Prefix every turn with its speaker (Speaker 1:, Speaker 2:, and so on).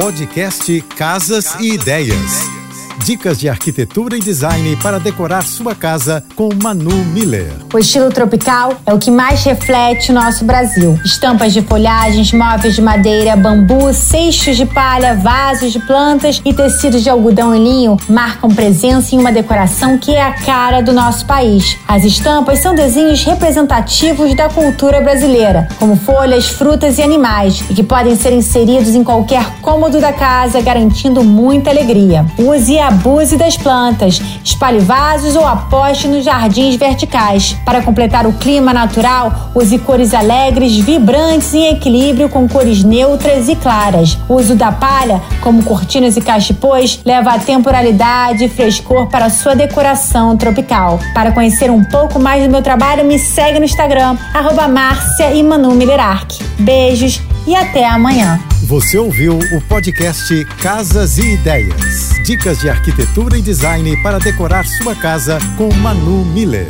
Speaker 1: Podcast Casas e Ideias. Dicas de arquitetura e design para decorar sua casa com Manu Miller.
Speaker 2: O estilo tropical é o que mais reflete o nosso Brasil. Estampas de folhagens, móveis de madeira, bambu, cestos de palha, vasos de plantas e tecidos de algodão e linho marcam presença em uma decoração que é a cara do nosso país. As estampas são desenhos representativos da cultura brasileira, como folhas, frutas e animais, e que podem ser inseridos em qualquer cômodo da casa, garantindo muita alegria. Use a abuse das plantas, espalhe vasos ou aposte nos jardins verticais. Para completar o clima natural, use cores alegres, vibrantes em equilíbrio com cores neutras e claras. O uso da palha, como cortinas e cachepôs, leva a temporalidade e frescor para sua decoração tropical. Para conhecer um pouco mais do meu trabalho, me segue no Instagram, arroba Beijos e até amanhã.
Speaker 1: Você ouviu o podcast Casas e Ideias. Dicas de arquitetura e design para decorar sua casa com Manu Miller.